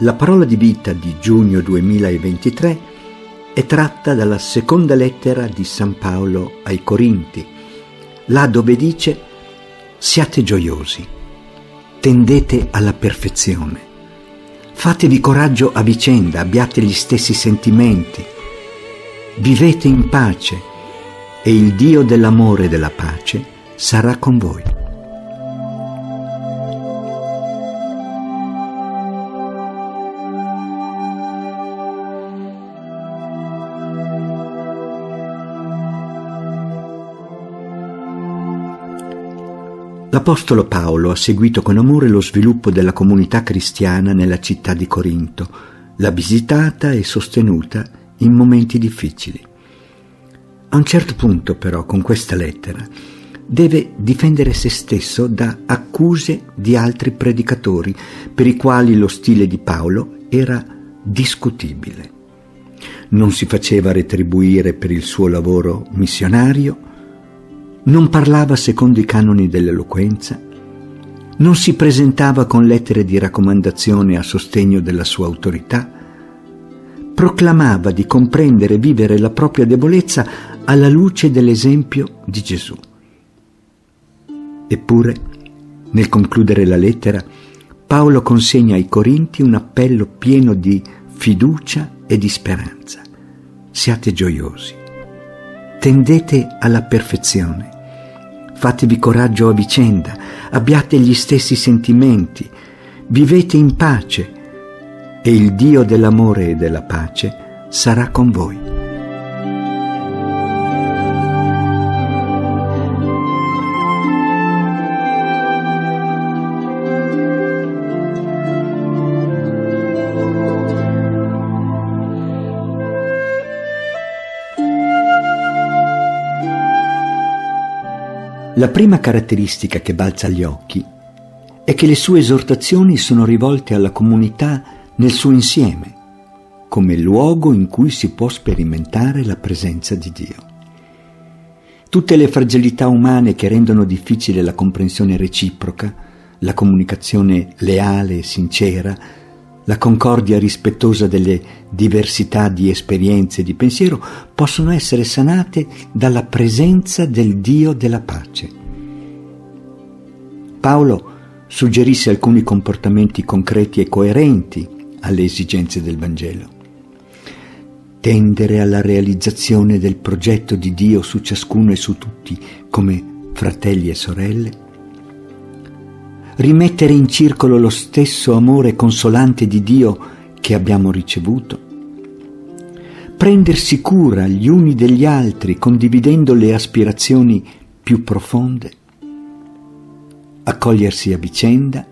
La parola di vita di giugno 2023 è tratta dalla seconda lettera di San Paolo ai Corinti, là dove dice siate gioiosi, tendete alla perfezione, fatevi coraggio a vicenda, abbiate gli stessi sentimenti, vivete in pace e il Dio dell'amore e della pace sarà con voi. L'Apostolo Paolo ha seguito con amore lo sviluppo della comunità cristiana nella città di Corinto, l'ha visitata e sostenuta in momenti difficili. A un certo punto però, con questa lettera, deve difendere se stesso da accuse di altri predicatori per i quali lo stile di Paolo era discutibile. Non si faceva retribuire per il suo lavoro missionario, non parlava secondo i canoni dell'eloquenza, non si presentava con lettere di raccomandazione a sostegno della sua autorità, proclamava di comprendere e vivere la propria debolezza alla luce dell'esempio di Gesù. Eppure, nel concludere la lettera, Paolo consegna ai Corinti un appello pieno di fiducia e di speranza. Siate gioiosi, tendete alla perfezione fatevi coraggio a vicenda, abbiate gli stessi sentimenti, vivete in pace e il Dio dell'amore e della pace sarà con voi. La prima caratteristica che balza agli occhi è che le sue esortazioni sono rivolte alla comunità nel suo insieme, come luogo in cui si può sperimentare la presenza di Dio. Tutte le fragilità umane che rendono difficile la comprensione reciproca, la comunicazione leale e sincera, la concordia rispettosa delle diversità di esperienze e di pensiero possono essere sanate dalla presenza del Dio della pace. Paolo suggerisse alcuni comportamenti concreti e coerenti alle esigenze del Vangelo. Tendere alla realizzazione del progetto di Dio su ciascuno e su tutti come fratelli e sorelle, rimettere in circolo lo stesso amore consolante di Dio che abbiamo ricevuto, prendersi cura gli uni degli altri condividendo le aspirazioni più profonde, accogliersi a vicenda,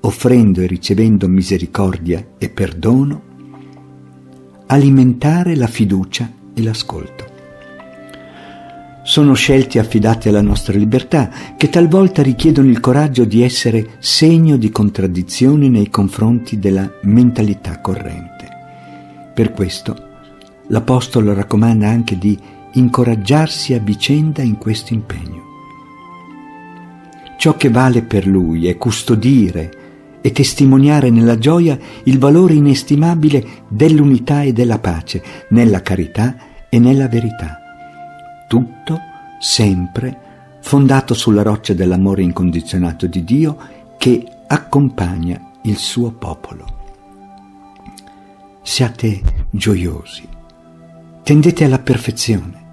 offrendo e ricevendo misericordia e perdono, alimentare la fiducia e l'ascolto sono scelte affidate alla nostra libertà che talvolta richiedono il coraggio di essere segno di contraddizione nei confronti della mentalità corrente. Per questo l'Apostolo raccomanda anche di incoraggiarsi a vicenda in questo impegno. Ciò che vale per lui è custodire e testimoniare nella gioia il valore inestimabile dell'unità e della pace, nella carità e nella verità tutto sempre fondato sulla roccia dell'amore incondizionato di Dio che accompagna il suo popolo. Siate gioiosi, tendete alla perfezione,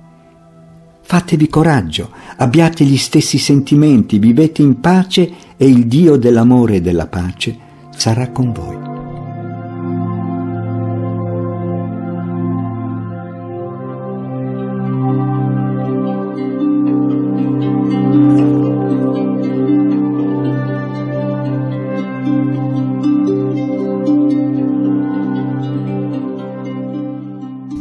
fatevi coraggio, abbiate gli stessi sentimenti, vivete in pace e il Dio dell'amore e della pace sarà con voi.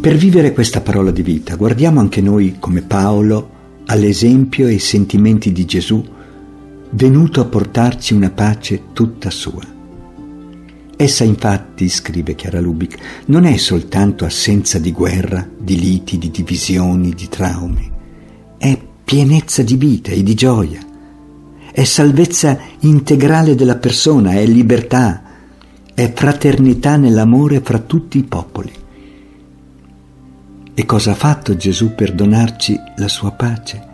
Per vivere questa parola di vita guardiamo anche noi come Paolo all'esempio e ai sentimenti di Gesù venuto a portarci una pace tutta sua. Essa infatti, scrive Chiara Lubic, non è soltanto assenza di guerra, di liti, di divisioni, di traumi, è pienezza di vita e di gioia, è salvezza integrale della persona, è libertà, è fraternità nell'amore fra tutti i popoli. E cosa ha fatto Gesù per donarci la sua pace?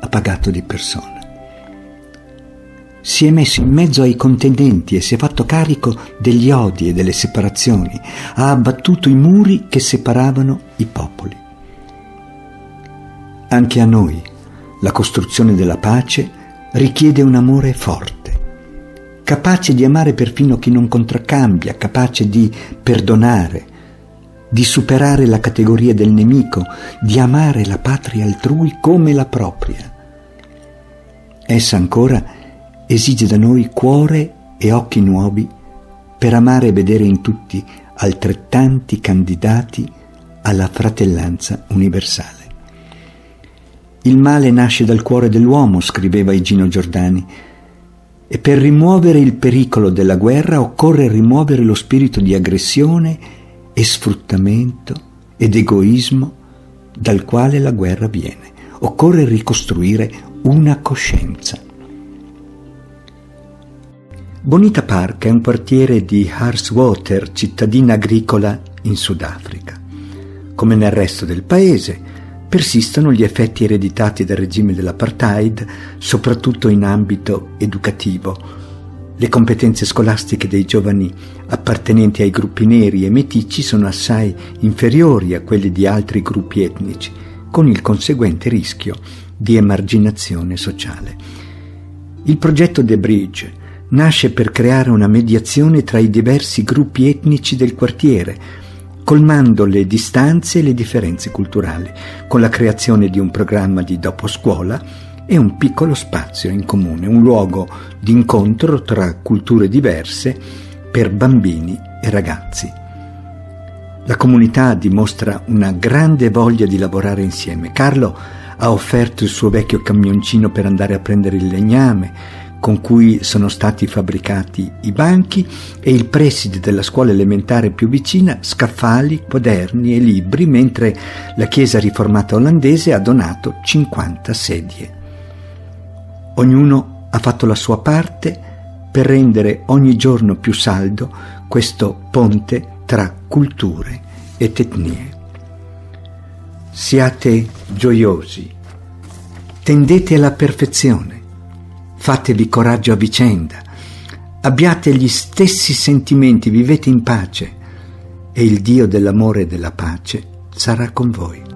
Ha pagato di persona. Si è messo in mezzo ai contendenti e si è fatto carico degli odi e delle separazioni. Ha abbattuto i muri che separavano i popoli. Anche a noi la costruzione della pace richiede un amore forte, capace di amare perfino chi non contraccambia, capace di perdonare, di superare la categoria del nemico, di amare la patria altrui come la propria. Essa ancora esige da noi cuore e occhi nuovi per amare e vedere in tutti altrettanti candidati alla fratellanza universale. Il male nasce dal cuore dell'uomo, scriveva Igino Giordani, e per rimuovere il pericolo della guerra occorre rimuovere lo spirito di aggressione e sfruttamento ed egoismo dal quale la guerra viene. Occorre ricostruire una coscienza. Bonita Park è un quartiere di Harswater, cittadina agricola in Sudafrica. Come nel resto del paese, persistono gli effetti ereditati dal regime dell'apartheid, soprattutto in ambito educativo. Le competenze scolastiche dei giovani appartenenti ai gruppi neri e meticci sono assai inferiori a quelle di altri gruppi etnici, con il conseguente rischio di emarginazione sociale. Il progetto The Bridge nasce per creare una mediazione tra i diversi gruppi etnici del quartiere, colmando le distanze e le differenze culturali, con la creazione di un programma di doposcuola e un piccolo spazio in comune, un luogo di incontro tra culture diverse per bambini e ragazzi. La comunità dimostra una grande voglia di lavorare insieme. Carlo ha offerto il suo vecchio camioncino per andare a prendere il legname, con cui sono stati fabbricati i banchi e il preside della scuola elementare più vicina scaffali, quaderni e libri, mentre la chiesa riformata olandese ha donato 50 sedie. Ognuno ha fatto la sua parte per rendere ogni giorno più saldo questo ponte tra culture ed etnie. Siate gioiosi, tendete alla perfezione fatevi coraggio a vicenda, abbiate gli stessi sentimenti, vivete in pace e il Dio dell'amore e della pace sarà con voi.